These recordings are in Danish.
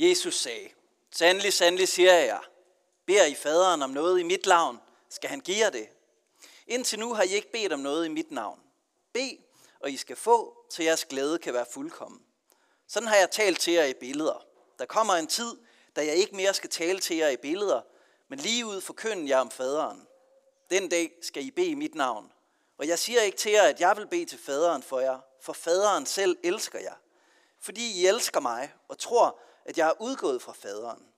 Jesus sagde, Sandelig, sandelig siger jeg jer, beder I faderen om noget i mit navn, skal han give jer det. Indtil nu har I ikke bedt om noget i mit navn. Bed, og I skal få, så jeres glæde kan være fuldkommen. Sådan har jeg talt til jer i billeder. Der kommer en tid, da jeg ikke mere skal tale til jer i billeder, men lige ud forkynde jer om faderen. Den dag skal I bede i mit navn. Og jeg siger ikke til jer, at jeg vil bede til faderen for jer, for faderen selv elsker jer. Fordi I elsker mig og tror, at jeg er udgået fra faderen.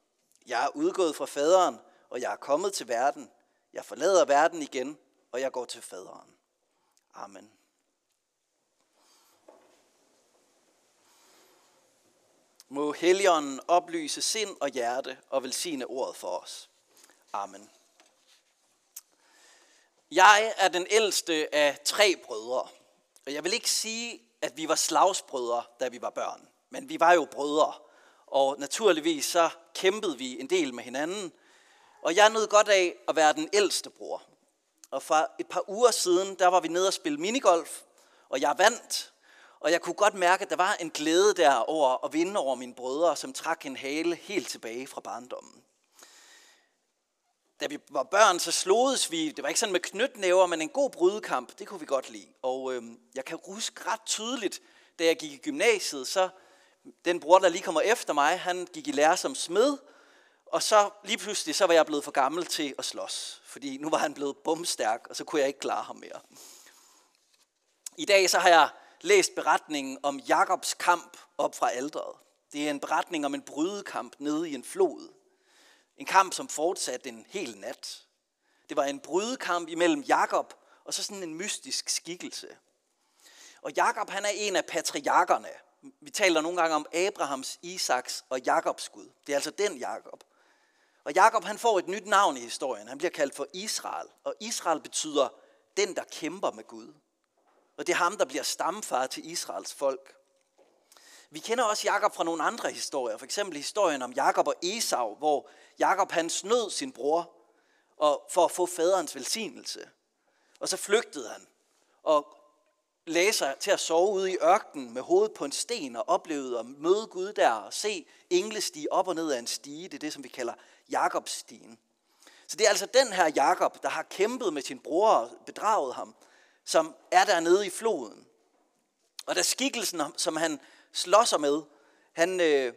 Jeg er udgået fra faderen, og jeg er kommet til verden. Jeg forlader verden igen, og jeg går til faderen. Amen. Må Helligånden oplyse sind og hjerte og velsigne ordet for os. Amen. Jeg er den ældste af tre brødre, og jeg vil ikke sige, at vi var slagsbrødre, da vi var børn, men vi var jo brødre, og naturligvis så kæmpede vi en del med hinanden, og jeg nød godt af at være den ældste bror. Og for et par uger siden, der var vi nede og spille minigolf, og jeg vandt, og jeg kunne godt mærke, at der var en glæde der over at vinde over mine brødre, som trak en hale helt tilbage fra barndommen. Da vi var børn, så slodes vi, det var ikke sådan med knytnæver, men en god brydekamp, det kunne vi godt lide. Og øh, jeg kan huske ret tydeligt, da jeg gik i gymnasiet, så den bror, der lige kommer efter mig, han gik i lære som smed, og så lige pludselig, så var jeg blevet for gammel til at slås, fordi nu var han blevet bumstærk, og så kunne jeg ikke klare ham mere. I dag så har jeg læst beretningen om Jakobs kamp op fra alderet. Det er en beretning om en brydekamp nede i en flod. En kamp, som fortsatte en hel nat. Det var en brydekamp imellem Jakob og så sådan en mystisk skikkelse. Og Jakob, han er en af patriarkerne. Vi taler nogle gange om Abrahams, Isaks og Jakobs Gud. Det er altså den Jakob. Og Jakob han får et nyt navn i historien. Han bliver kaldt for Israel. Og Israel betyder den, der kæmper med Gud. Og det er ham, der bliver stamfar til Israels folk. Vi kender også Jakob fra nogle andre historier. For eksempel historien om Jakob og Esau, hvor Jakob han snød sin bror og for at få faderens velsignelse. Og så flygtede han og læser til at sove ude i ørkenen med hovedet på en sten og oplevede at møde Gud der og se engle stige op og ned af en stige. Det er det, som vi kalder Jakobsstigen. Så det er altså den her Jakob, der har kæmpet med sin bror og bedraget ham, som er dernede i floden. Og da skikkelsen, som han slår sig med, han, øh,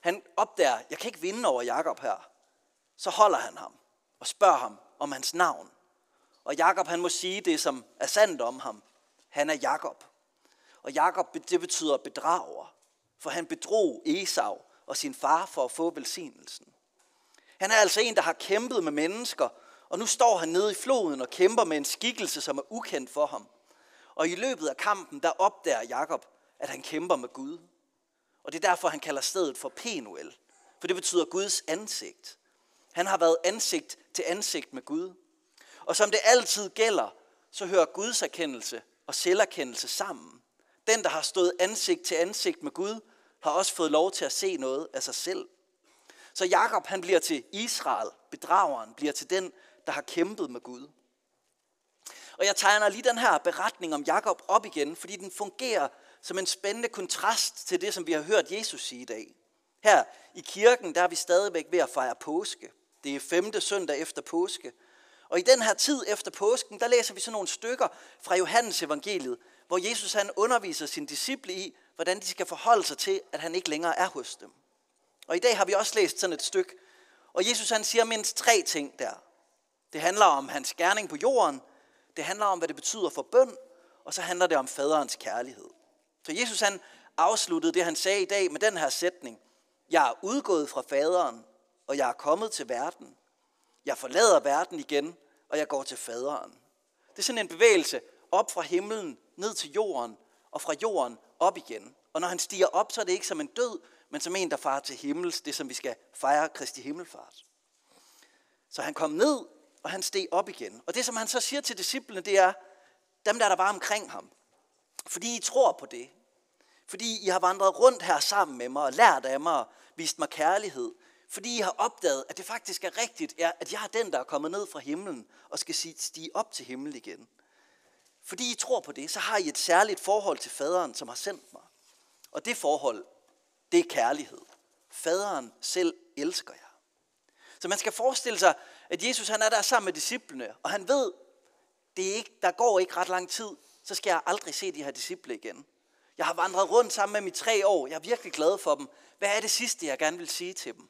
han opdager, jeg kan ikke vinde over Jakob her. Så holder han ham og spørger ham om hans navn. Og Jakob han må sige det, som er sandt om ham. Han er Jakob. Og Jakob, det betyder bedrager, for han bedrog Esau og sin far for at få velsignelsen. Han er altså en, der har kæmpet med mennesker, og nu står han nede i floden og kæmper med en skikkelse, som er ukendt for ham. Og i løbet af kampen, der opdager Jakob, at han kæmper med Gud. Og det er derfor, han kalder stedet for Penuel. For det betyder Guds ansigt. Han har været ansigt til ansigt med Gud. Og som det altid gælder, så hører Guds erkendelse og selverkendelse sammen. Den, der har stået ansigt til ansigt med Gud, har også fået lov til at se noget af sig selv. Så Jakob han bliver til Israel, bedrageren, bliver til den, der har kæmpet med Gud. Og jeg tegner lige den her beretning om Jakob op igen, fordi den fungerer som en spændende kontrast til det, som vi har hørt Jesus sige i dag. Her i kirken, der er vi stadigvæk ved at fejre påske. Det er femte søndag efter påske. Og i den her tid efter påsken, der læser vi sådan nogle stykker fra Johannes evangeliet, hvor Jesus han underviser sine disciple i, hvordan de skal forholde sig til, at han ikke længere er hos dem. Og i dag har vi også læst sådan et stykke, og Jesus han siger mindst tre ting der. Det handler om hans gerning på jorden, det handler om, hvad det betyder for bøn, og så handler det om faderens kærlighed. Så Jesus han afsluttede det, han sagde i dag med den her sætning. Jeg er udgået fra faderen, og jeg er kommet til verden. Jeg forlader verden igen, og jeg går til faderen. Det er sådan en bevægelse op fra himlen, ned til jorden, og fra jorden op igen. Og når han stiger op, så er det ikke som en død, men som en, der farer til himmels, det som vi skal fejre Kristi himmelfart. Så han kom ned, og han steg op igen. Og det, som han så siger til disciplene, det er, dem der, der var omkring ham. Fordi I tror på det. Fordi I har vandret rundt her sammen med mig, og lært af mig, og vist mig kærlighed. Fordi I har opdaget, at det faktisk er rigtigt, at jeg er den, der er kommet ned fra himlen, og skal stige op til himmel igen. Fordi I tror på det, så har I et særligt forhold til faderen, som har sendt mig. Og det forhold, det er kærlighed. faderen selv elsker jer. Så man skal forestille sig, at Jesus han er der sammen med disciplene, og han ved, det er ikke, der går ikke ret lang tid, så skal jeg aldrig se de her disciple igen. Jeg har vandret rundt sammen med dem i tre år. Jeg er virkelig glad for dem. Hvad er det sidste, jeg gerne vil sige til dem?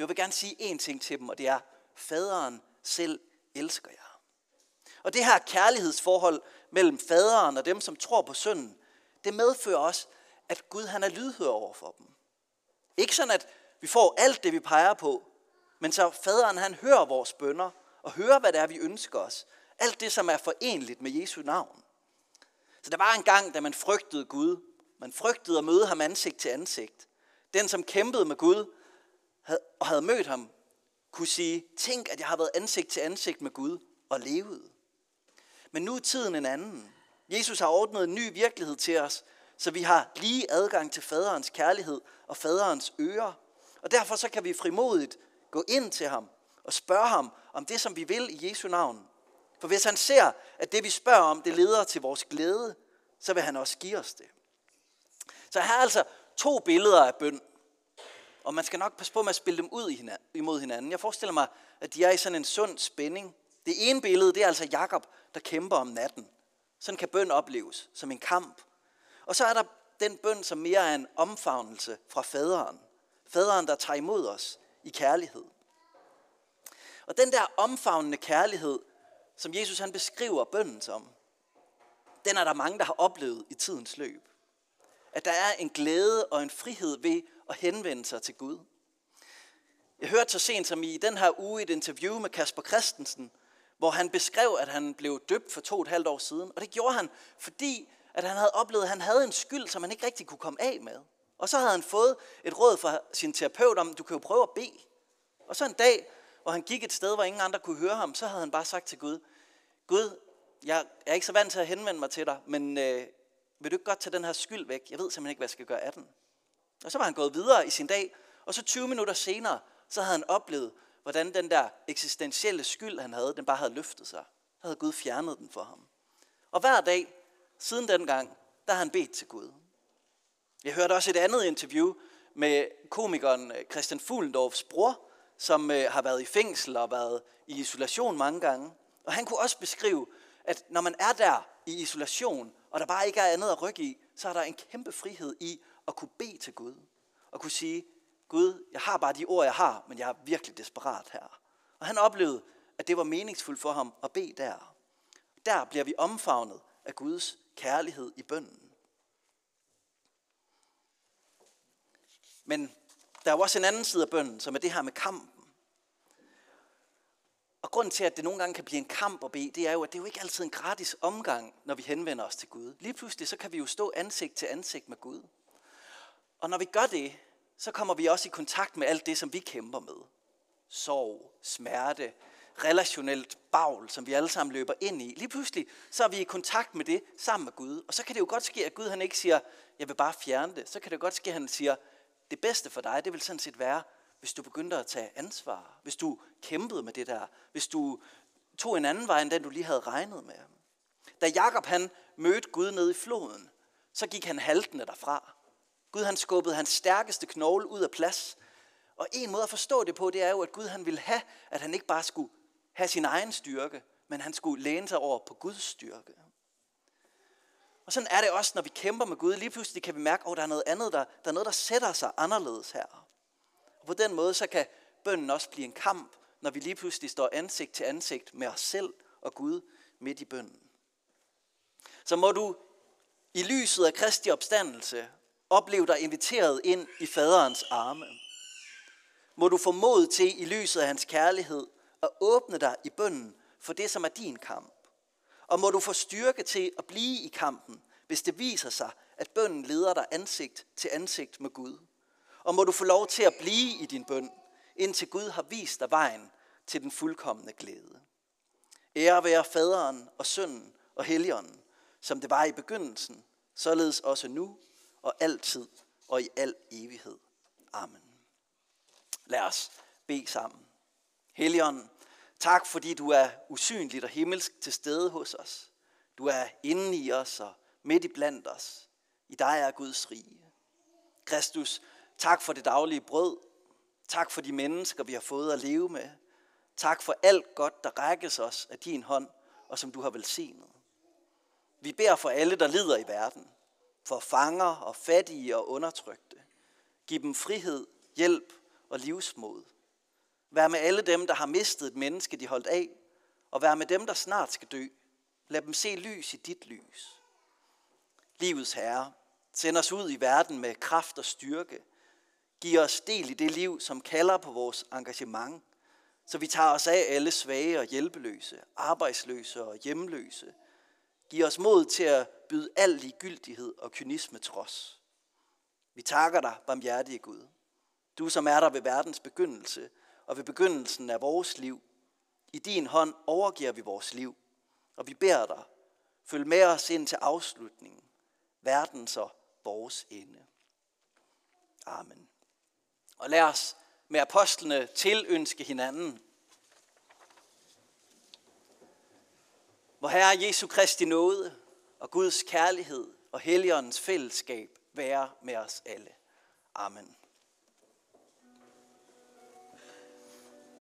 Jeg vil gerne sige én ting til dem, og det er, faderen selv elsker jer. Og det her kærlighedsforhold mellem faderen og dem, som tror på sønnen, det medfører også, at Gud han er lydhør over for dem. Ikke sådan, at vi får alt det, vi peger på, men så faderen han hører vores bønder, og hører, hvad det er, vi ønsker os. Alt det, som er forenligt med Jesu navn. Så der var en gang, da man frygtede Gud. Man frygtede at møde ham ansigt til ansigt. Den, som kæmpede med Gud og havde mødt ham, kunne sige, tænk, at jeg har været ansigt til ansigt med Gud og levet. Men nu er tiden en anden. Jesus har ordnet en ny virkelighed til os, så vi har lige adgang til faderens kærlighed og faderens ører. Og derfor så kan vi frimodigt gå ind til ham og spørge ham om det, som vi vil i Jesu navn. For hvis han ser, at det vi spørger om, det leder til vores glæde, så vil han også give os det. Så her er altså to billeder af bøn. Og man skal nok passe på med at spille dem ud imod hinanden. Jeg forestiller mig, at de er i sådan en sund spænding. Det ene billede, det er altså Jakob, der kæmper om natten. Sådan kan bøn opleves, som en kamp. Og så er der den bøn, som mere er en omfavnelse fra faderen. Faderen, der tager imod os i kærlighed. Og den der omfavnende kærlighed, som Jesus han beskriver bønnen som, den er der mange, der har oplevet i tidens løb. At der er en glæde og en frihed ved at henvende sig til Gud. Jeg hørte så sent som i den her uge et interview med Kasper Christensen, hvor han beskrev, at han blev døbt for to og et halvt år siden. Og det gjorde han, fordi at han havde oplevet, at han havde en skyld, som han ikke rigtig kunne komme af med. Og så havde han fået et råd fra sin terapeut om, du kan jo prøve at bede. Og så en dag, hvor han gik et sted, hvor ingen andre kunne høre ham, så havde han bare sagt til Gud, Gud, jeg er ikke så vant til at henvende mig til dig, men øh, vil du ikke godt tage den her skyld væk? Jeg ved simpelthen ikke, hvad jeg skal gøre af den. Og så var han gået videre i sin dag, og så 20 minutter senere, så havde han oplevet, hvordan den der eksistentielle skyld, han havde, den bare havde løftet sig. Så havde Gud fjernet den for ham. Og hver dag, siden den gang, der har han bedt til Gud. Jeg hørte også et andet interview med komikeren øh, Christian Fuglendorfs bror, som øh, har været i fængsel og været i isolation mange gange. Og han kunne også beskrive, at når man er der i isolation, og der bare ikke er andet at rykke i, så er der en kæmpe frihed i at kunne bede til Gud. Og kunne sige, Gud, jeg har bare de ord, jeg har, men jeg er virkelig desperat her. Og han oplevede, at det var meningsfuldt for ham at bede der. Der bliver vi omfavnet af Guds kærlighed i bønden. Men der er jo også en anden side af bønden, som er det her med kampen. Og grunden til, at det nogle gange kan blive en kamp at bede, det er jo, at det er jo ikke altid en gratis omgang, når vi henvender os til Gud. Lige pludselig, så kan vi jo stå ansigt til ansigt med Gud. Og når vi gør det, så kommer vi også i kontakt med alt det, som vi kæmper med. Sorg, smerte, relationelt bagl, som vi alle sammen løber ind i. Lige pludselig, så er vi i kontakt med det sammen med Gud. Og så kan det jo godt ske, at Gud han ikke siger, jeg vil bare fjerne det. Så kan det jo godt ske, at han siger, det bedste for dig, det vil sådan set være, hvis du begyndte at tage ansvar. Hvis du kæmpede med det der. Hvis du tog en anden vej, end den du lige havde regnet med. Da Jakob han mødte Gud nede i floden, så gik han haltende derfra. Gud han skubbede hans stærkeste knogle ud af plads. Og en måde at forstå det på, det er jo, at Gud han ville have, at han ikke bare skulle have sin egen styrke, men han skulle læne sig over på Guds styrke. Og sådan er det også, når vi kæmper med Gud. Lige pludselig kan vi mærke, at oh, der er noget andet, der, der er noget, der sætter sig anderledes her. Og på den måde, så kan bønden også blive en kamp, når vi lige pludselig står ansigt til ansigt med os selv og Gud midt i bønden. Så må du i lyset af Kristi opstandelse Oplev dig inviteret ind i faderens arme. Må du få mod til i lyset af hans kærlighed at åbne dig i bønden for det, som er din kamp. Og må du få styrke til at blive i kampen, hvis det viser sig, at bønden leder dig ansigt til ansigt med Gud. Og må du få lov til at blive i din bøn, indtil Gud har vist dig vejen til den fuldkommende glæde. Ære være faderen og sønnen og helligånden, som det var i begyndelsen, således også nu og altid og i al evighed. Amen. Lad os bede sammen. Helligånden, tak fordi du er usynligt og himmelsk til stede hos os. Du er inde i os og midt i blandt os. I dig er Guds rige. Kristus, Tak for det daglige brød. Tak for de mennesker, vi har fået at leve med. Tak for alt godt, der rækkes os af din hånd, og som du har velsignet. Vi beder for alle, der lider i verden. For fanger og fattige og undertrykte. Giv dem frihed, hjælp og livsmod. Vær med alle dem, der har mistet et menneske, de holdt af. Og vær med dem, der snart skal dø. Lad dem se lys i dit lys. Livets Herre, send os ud i verden med kraft og styrke. Giv os del i det liv, som kalder på vores engagement, så vi tager os af alle svage og hjælpeløse, arbejdsløse og hjemløse. Giv os mod til at byde al ligegyldighed og kynisme trods. Vi takker dig, barmhjertige Gud. Du som er der ved verdens begyndelse og ved begyndelsen af vores liv. I din hånd overgiver vi vores liv, og vi beder dig, følg med os ind til afslutningen, verdens og vores ende. Amen. Og lad os med apostlene tilønske hinanden. Hvor Herre Jesu Kristi nåde og Guds kærlighed og Helligåndens fællesskab være med os alle. Amen.